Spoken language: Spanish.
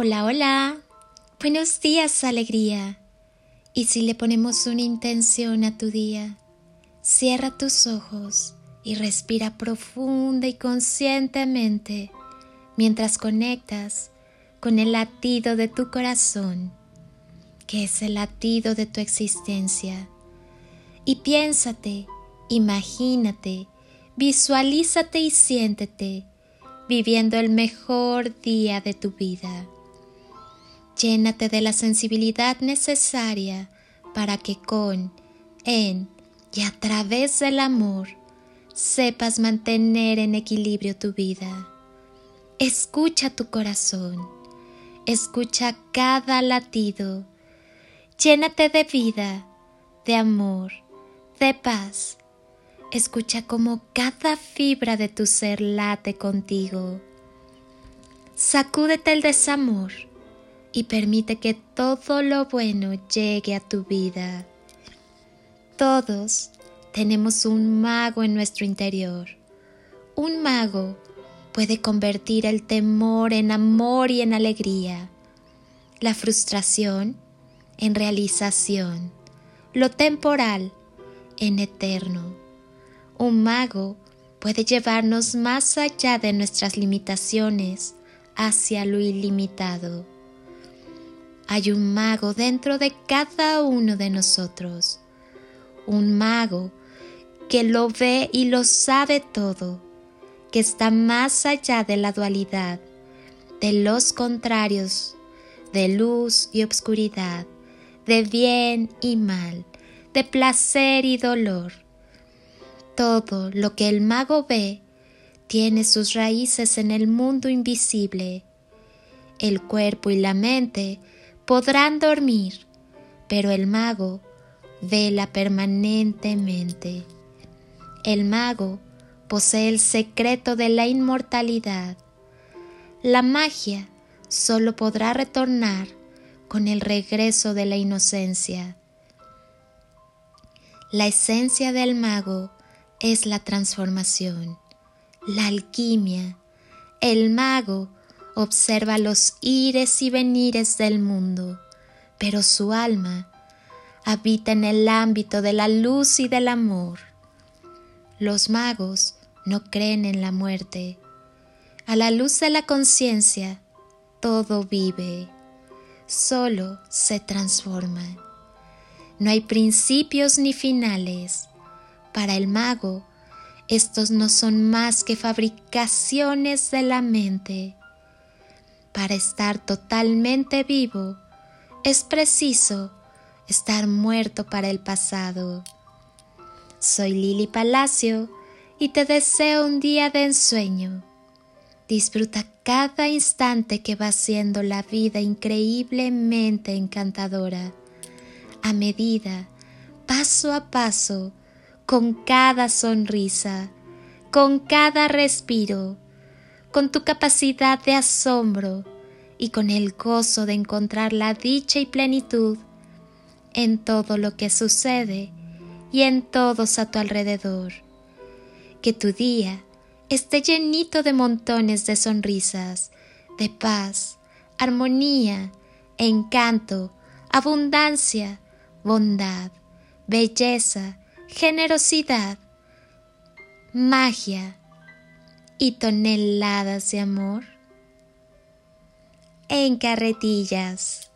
Hola, hola. Buenos días, alegría. Y si le ponemos una intención a tu día, cierra tus ojos y respira profunda y conscientemente mientras conectas con el latido de tu corazón, que es el latido de tu existencia. Y piénsate, imagínate, visualízate y siéntete viviendo el mejor día de tu vida. Llénate de la sensibilidad necesaria para que con, en y a través del amor sepas mantener en equilibrio tu vida. Escucha tu corazón, escucha cada latido, llénate de vida, de amor, de paz Escucha cómo cada fibra de tu ser late contigo. Sacúdete el desamor y permite que todo lo bueno llegue a tu vida. Todos tenemos un mago en nuestro interior. Un mago puede convertir el temor en amor y en alegría, la frustración en realización, lo temporal en eterno un mago puede llevarnos más allá de nuestras limitaciones hacia lo ilimitado. Hay un mago dentro de cada uno de nosotros, un mago que lo ve y lo sabe todo, que está más allá de la dualidad, de los contrarios, de luz y obscuridad, de bien y mal, de placer y dolor todo lo que el mago ve tiene sus raíces en el mundo invisible. El cuerpo y la mente podrán dormir, pero el mago vela permanentemente. El mago posee el secreto de la inmortalidad. La magia solo podrá retornar con el regreso de la inocencia. La esencia del mago es la transformación, la alquimia. El mago observa los ires y venires del mundo, pero su alma habita en el ámbito de la luz y del amor. Los magos no creen en la muerte. A la luz de la conciencia, todo vive, solo se transforma. No hay principios ni finales, para el mago, estos no son más que fabricaciones de la mente. Para estar totalmente vivo, es preciso estar muerto para el pasado. Soy Lili Palacio y te deseo un día de ensueño. Disfruta cada instante que va siendo la vida increíblemente encantadora, a medida, paso a paso, con cada sonrisa, con cada respiro, con tu capacidad de asombro y con el gozo de encontrar la dicha y plenitud en todo lo que sucede y en todos a tu alrededor. Que tu día esté llenito de montones de sonrisas, de paz, armonía, encanto, abundancia, bondad, belleza, generosidad, magia y toneladas de amor en carretillas.